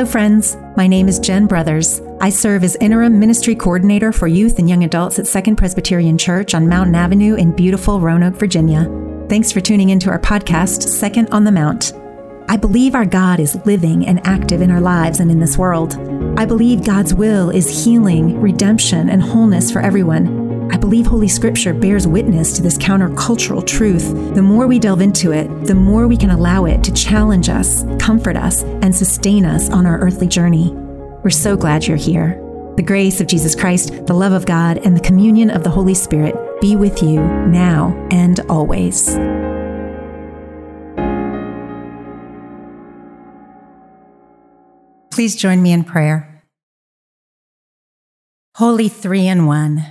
Hello, friends. My name is Jen Brothers. I serve as interim ministry coordinator for youth and young adults at Second Presbyterian Church on Mountain Avenue in beautiful Roanoke, Virginia. Thanks for tuning into our podcast, Second on the Mount. I believe our God is living and active in our lives and in this world. I believe God's will is healing, redemption, and wholeness for everyone. I believe Holy Scripture bears witness to this countercultural truth. The more we delve into it, the more we can allow it to challenge us, comfort us, and sustain us on our earthly journey. We're so glad you're here. The grace of Jesus Christ, the love of God, and the communion of the Holy Spirit be with you now and always. Please join me in prayer. Holy Three in One,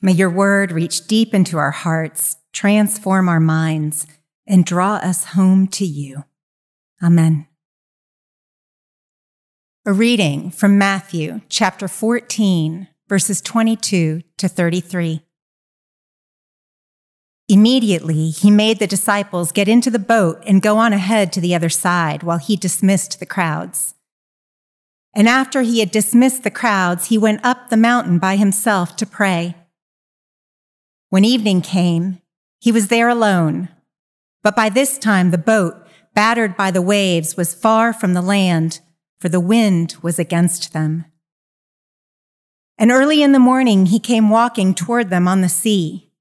may your word reach deep into our hearts, transform our minds, and draw us home to you. Amen. A reading from Matthew chapter 14, verses 22 to 33. Immediately, he made the disciples get into the boat and go on ahead to the other side while he dismissed the crowds. And after he had dismissed the crowds, he went up the mountain by himself to pray. When evening came, he was there alone. But by this time, the boat, battered by the waves, was far from the land, for the wind was against them. And early in the morning, he came walking toward them on the sea.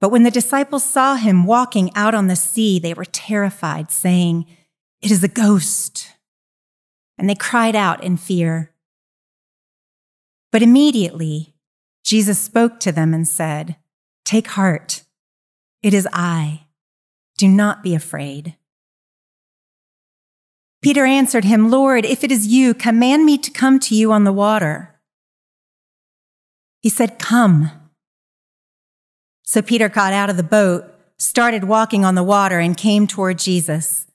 But when the disciples saw him walking out on the sea, they were terrified, saying, It is a ghost and they cried out in fear. But immediately, Jesus spoke to them and said, Take heart, it is I. Do not be afraid. Peter answered him, Lord, if it is you, command me to come to you on the water. He said, Come. So Peter got out of the boat, started walking on the water, and came toward Jesus.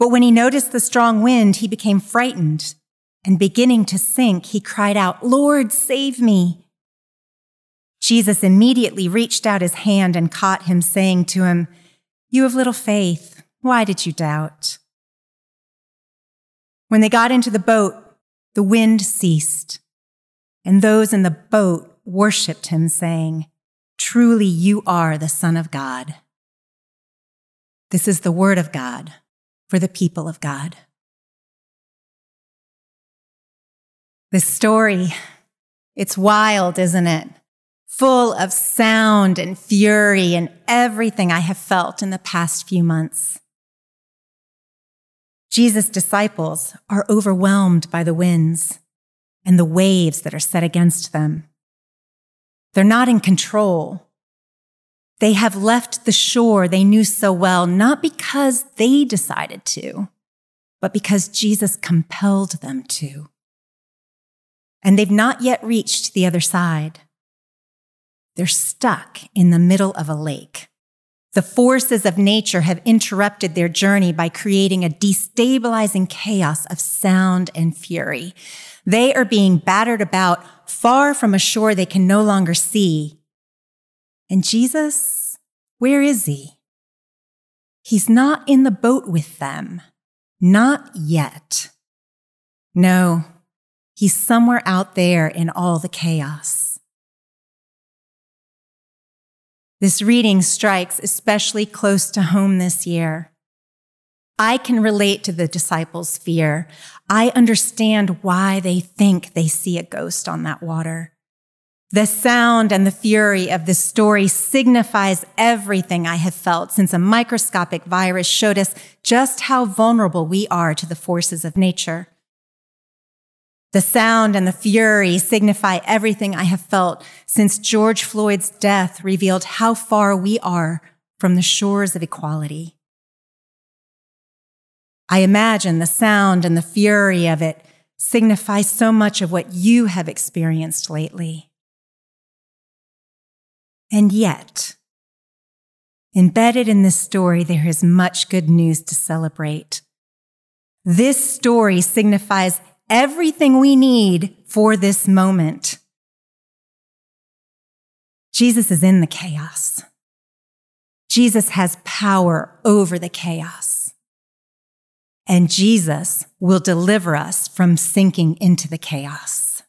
But when he noticed the strong wind, he became frightened, and beginning to sink, he cried out, Lord, save me. Jesus immediately reached out his hand and caught him, saying to him, You have little faith. Why did you doubt? When they got into the boat, the wind ceased, and those in the boat worshiped him, saying, Truly you are the Son of God. This is the word of God for the people of God. This story, it's wild, isn't it? Full of sound and fury and everything I have felt in the past few months. Jesus' disciples are overwhelmed by the winds and the waves that are set against them. They're not in control. They have left the shore they knew so well, not because they decided to, but because Jesus compelled them to. And they've not yet reached the other side. They're stuck in the middle of a lake. The forces of nature have interrupted their journey by creating a destabilizing chaos of sound and fury. They are being battered about far from a shore they can no longer see and Jesus, where is he? He's not in the boat with them. Not yet. No, he's somewhere out there in all the chaos. This reading strikes especially close to home this year. I can relate to the disciples' fear. I understand why they think they see a ghost on that water. The sound and the fury of this story signifies everything I have felt since a microscopic virus showed us just how vulnerable we are to the forces of nature. The sound and the fury signify everything I have felt since George Floyd's death revealed how far we are from the shores of equality. I imagine the sound and the fury of it signify so much of what you have experienced lately. And yet, embedded in this story, there is much good news to celebrate. This story signifies everything we need for this moment. Jesus is in the chaos. Jesus has power over the chaos. and Jesus will deliver us from sinking into the chaos.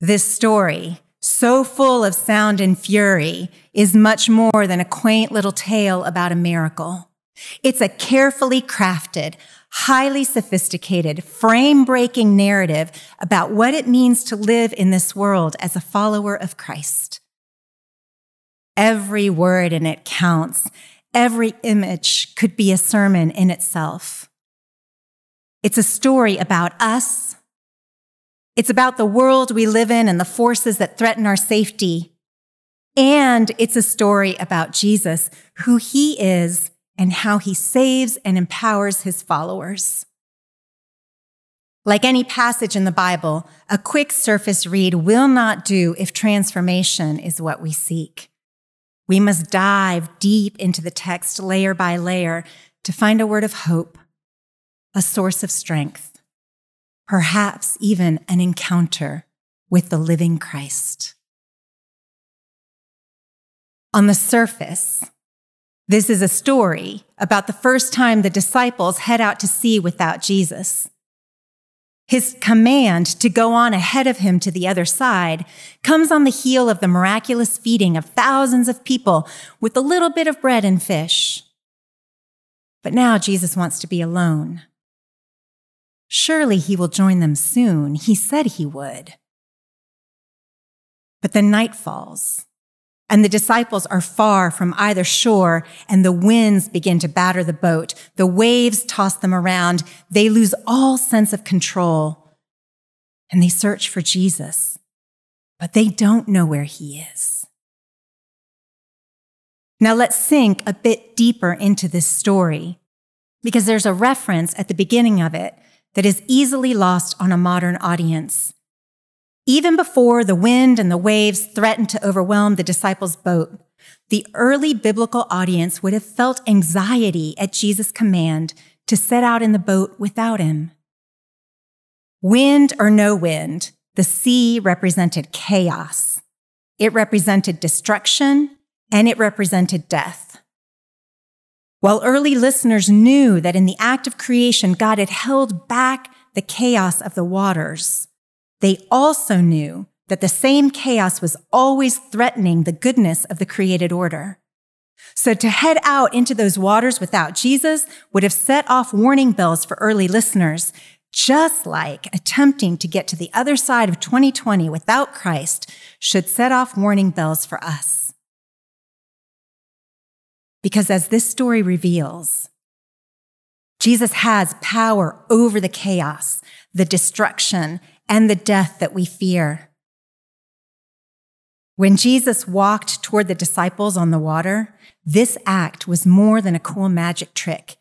This story, so full of sound and fury, is much more than a quaint little tale about a miracle. It's a carefully crafted, highly sophisticated, frame breaking narrative about what it means to live in this world as a follower of Christ. Every word in it counts. Every image could be a sermon in itself. It's a story about us. It's about the world we live in and the forces that threaten our safety. And it's a story about Jesus, who he is and how he saves and empowers his followers. Like any passage in the Bible, a quick surface read will not do if transformation is what we seek. We must dive deep into the text layer by layer to find a word of hope, a source of strength, perhaps even an encounter with the living Christ. On the surface, this is a story about the first time the disciples head out to sea without Jesus. His command to go on ahead of him to the other side comes on the heel of the miraculous feeding of thousands of people with a little bit of bread and fish. But now Jesus wants to be alone. Surely he will join them soon. He said he would. But the night falls and the disciples are far from either shore, and the winds begin to batter the boat. The waves toss them around. They lose all sense of control. And they search for Jesus, but they don't know where he is. Now let's sink a bit deeper into this story, because there's a reference at the beginning of it that is easily lost on a modern audience. Even before the wind and the waves threatened to overwhelm the disciples' boat, the early biblical audience would have felt anxiety at Jesus' command to set out in the boat without him. Wind or no wind, the sea represented chaos. It represented destruction and it represented death. While early listeners knew that in the act of creation, God had held back the chaos of the waters, they also knew that the same chaos was always threatening the goodness of the created order. So to head out into those waters without Jesus would have set off warning bells for early listeners, just like attempting to get to the other side of 2020 without Christ should set off warning bells for us. Because as this story reveals, Jesus has power over the chaos, the destruction, and the death that we fear. When Jesus walked toward the disciples on the water, this act was more than a cool magic trick.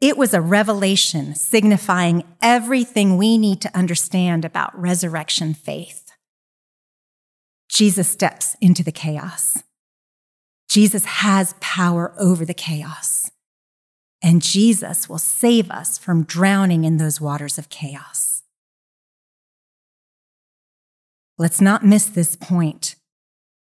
It was a revelation signifying everything we need to understand about resurrection faith. Jesus steps into the chaos. Jesus has power over the chaos. And Jesus will save us from drowning in those waters of chaos. Let's not miss this point.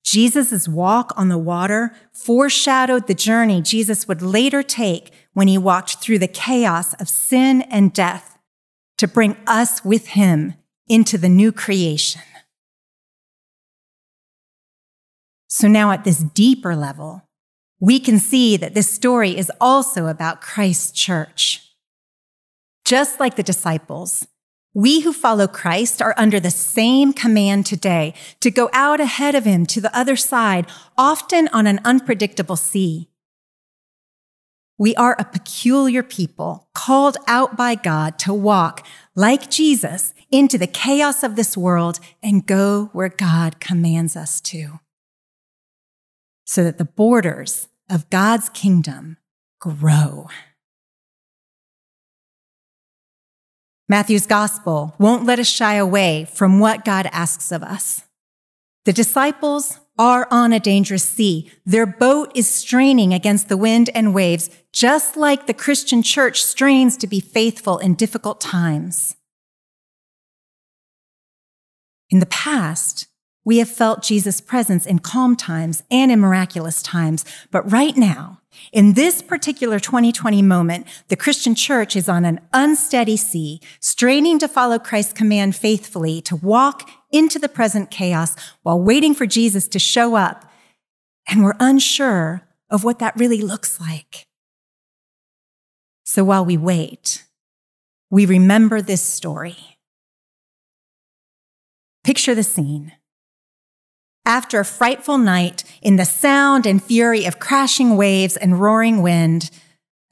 Jesus' walk on the water foreshadowed the journey Jesus would later take when he walked through the chaos of sin and death to bring us with him into the new creation. So now at this deeper level, we can see that this story is also about Christ's church. Just like the disciples, we who follow Christ are under the same command today to go out ahead of him to the other side, often on an unpredictable sea. We are a peculiar people called out by God to walk like Jesus into the chaos of this world and go where God commands us to. So that the borders of God's kingdom grow. Matthew's gospel won't let us shy away from what God asks of us. The disciples are on a dangerous sea. Their boat is straining against the wind and waves, just like the Christian church strains to be faithful in difficult times. In the past, We have felt Jesus' presence in calm times and in miraculous times. But right now, in this particular 2020 moment, the Christian church is on an unsteady sea, straining to follow Christ's command faithfully to walk into the present chaos while waiting for Jesus to show up. And we're unsure of what that really looks like. So while we wait, we remember this story. Picture the scene. After a frightful night, in the sound and fury of crashing waves and roaring wind,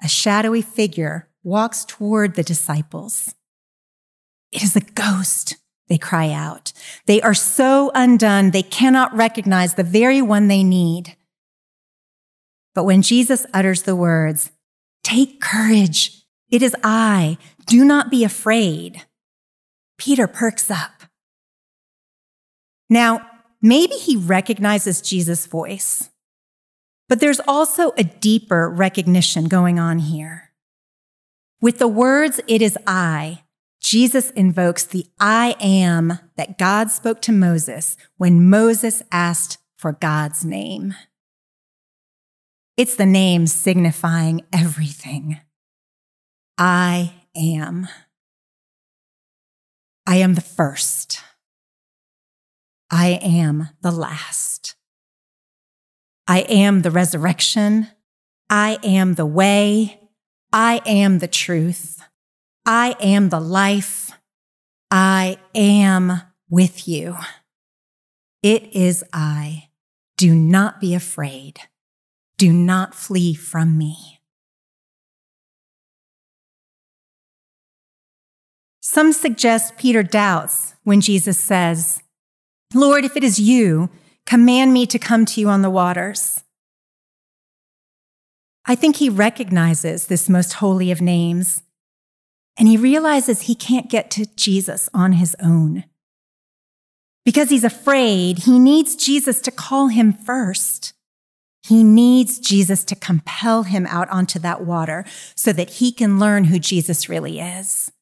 a shadowy figure walks toward the disciples. It is a ghost, they cry out. They are so undone, they cannot recognize the very one they need. But when Jesus utters the words, Take courage, it is I, do not be afraid, Peter perks up. Now, Maybe he recognizes Jesus' voice, but there's also a deeper recognition going on here. With the words, it is I, Jesus invokes the I am that God spoke to Moses when Moses asked for God's name. It's the name signifying everything. I am. I am the first. I am the last. I am the resurrection. I am the way. I am the truth. I am the life. I am with you. It is I. Do not be afraid. Do not flee from me. Some suggest Peter doubts when Jesus says, Lord, if it is you, command me to come to you on the waters. I think he recognizes this most holy of names, and he realizes he can't get to Jesus on his own. Because he's afraid, he needs Jesus to call him first. He needs Jesus to compel him out onto that water so that he can learn who Jesus really is.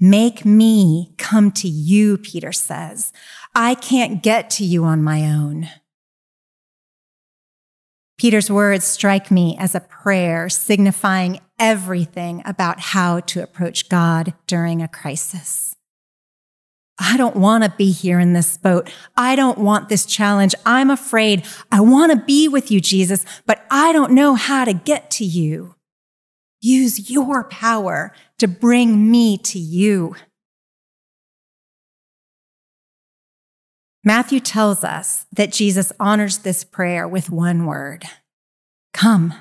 Make me come to you, Peter says. I can't get to you on my own. Peter's words strike me as a prayer signifying everything about how to approach God during a crisis. I don't want to be here in this boat. I don't want this challenge. I'm afraid. I want to be with you, Jesus, but I don't know how to get to you. Use your power to bring me to you. Matthew tells us that Jesus honors this prayer with one word Come.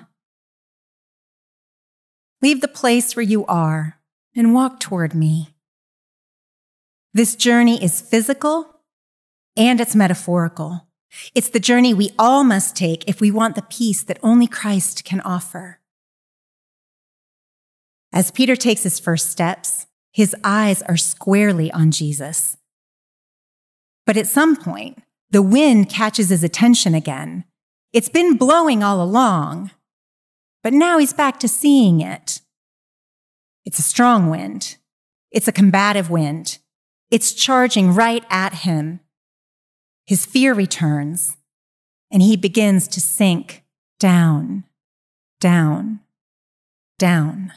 Leave the place where you are and walk toward me. This journey is physical and it's metaphorical. It's the journey we all must take if we want the peace that only Christ can offer. As Peter takes his first steps, his eyes are squarely on Jesus. But at some point, the wind catches his attention again. It's been blowing all along, but now he's back to seeing it. It's a strong wind. It's a combative wind. It's charging right at him. His fear returns, and he begins to sink down, down, down.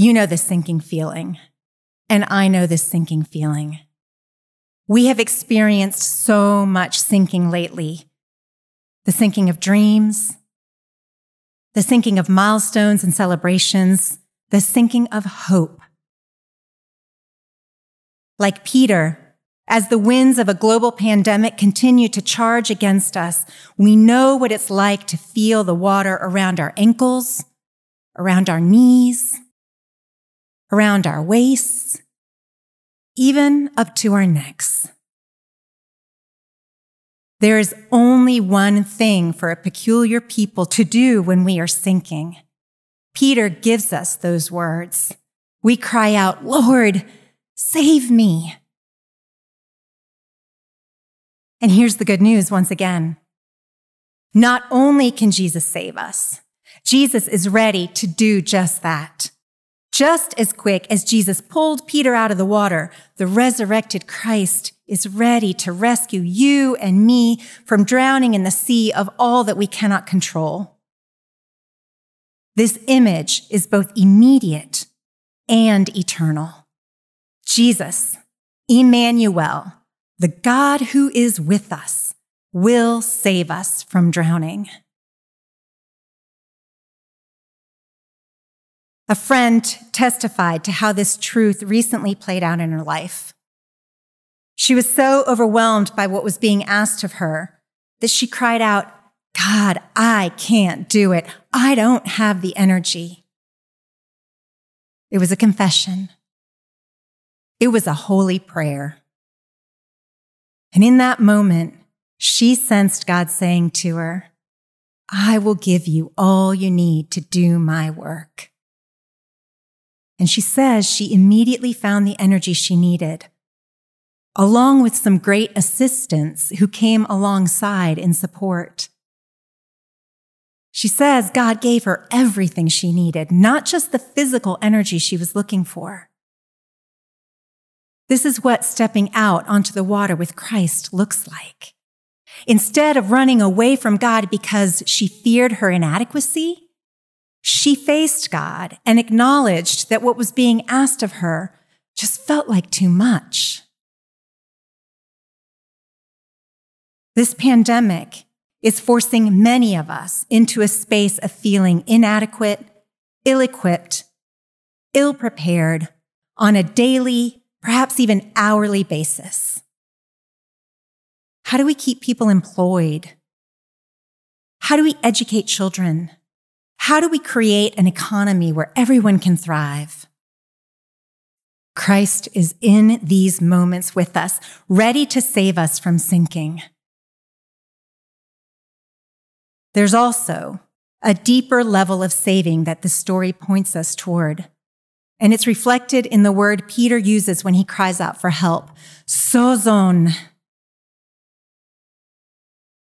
You know this sinking feeling, and I know this sinking feeling. We have experienced so much sinking lately the sinking of dreams, the sinking of milestones and celebrations, the sinking of hope. Like Peter, as the winds of a global pandemic continue to charge against us, we know what it's like to feel the water around our ankles, around our knees, around our waists, even up to our necks. There is only one thing for a peculiar people to do when we are sinking. Peter gives us those words. We cry out, Lord, save me. And here's the good news once again. Not only can Jesus save us, Jesus is ready to do just that. Just as quick as Jesus pulled Peter out of the water, the resurrected Christ is ready to rescue you and me from drowning in the sea of all that we cannot control. This image is both immediate and eternal. Jesus, Emmanuel, the God who is with us, will save us from drowning. A friend testified to how this truth recently played out in her life. She was so overwhelmed by what was being asked of her that she cried out, God, I can't do it. I don't have the energy. It was a confession. It was a holy prayer. And in that moment, she sensed God saying to her, I will give you all you need to do my work. And she says she immediately found the energy she needed, along with some great assistants who came alongside in support. She says God gave her everything she needed, not just the physical energy she was looking for. This is what stepping out onto the water with Christ looks like. Instead of running away from God because she feared her inadequacy, she faced God and acknowledged that what was being asked of her just felt like too much. This pandemic is forcing many of us into a space of feeling inadequate, ill equipped, ill prepared on a daily, perhaps even hourly basis. How do we keep people employed? How do we educate children? How do we create an economy where everyone can thrive? Christ is in these moments with us, ready to save us from sinking. There's also a deeper level of saving that the story points us toward. And it's reflected in the word Peter uses when he cries out for help sozon.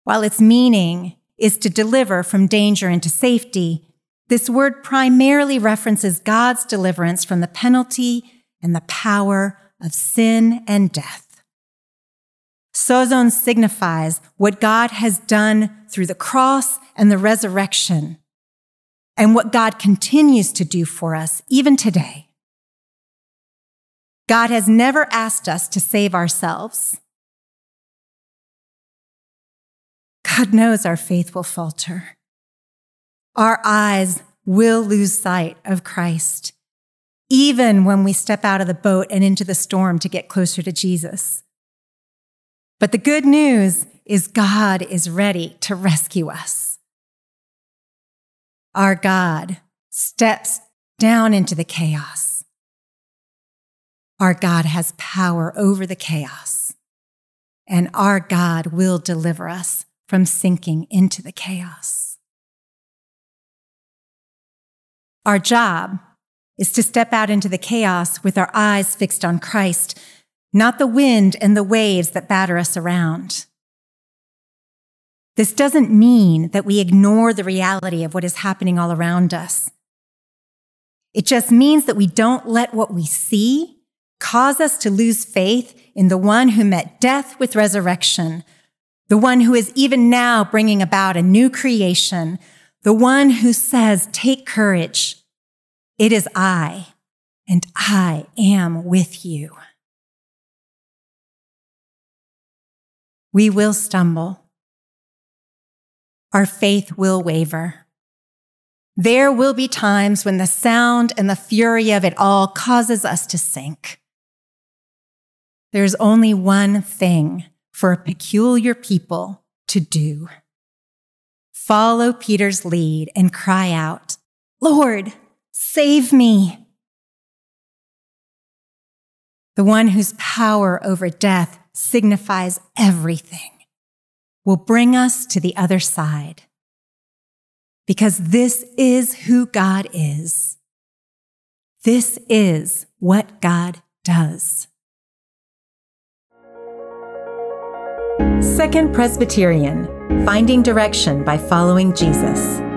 While its meaning is to deliver from danger into safety, this word primarily references God's deliverance from the penalty and the power of sin and death. Sozon signifies what God has done through the cross and the resurrection, and what God continues to do for us even today. God has never asked us to save ourselves. God knows our faith will falter. Our eyes will lose sight of Christ, even when we step out of the boat and into the storm to get closer to Jesus. But the good news is God is ready to rescue us. Our God steps down into the chaos. Our God has power over the chaos, and our God will deliver us from sinking into the chaos. Our job is to step out into the chaos with our eyes fixed on Christ, not the wind and the waves that batter us around. This doesn't mean that we ignore the reality of what is happening all around us. It just means that we don't let what we see cause us to lose faith in the one who met death with resurrection, the one who is even now bringing about a new creation, the one who says, Take courage. It is I, and I am with you. We will stumble. Our faith will waver. There will be times when the sound and the fury of it all causes us to sink. There's only one thing for a peculiar people to do. Follow Peter's lead and cry out, Lord, save me. The one whose power over death signifies everything will bring us to the other side. Because this is who God is. This is what God does. Second Presbyterian Finding Direction by Following Jesus.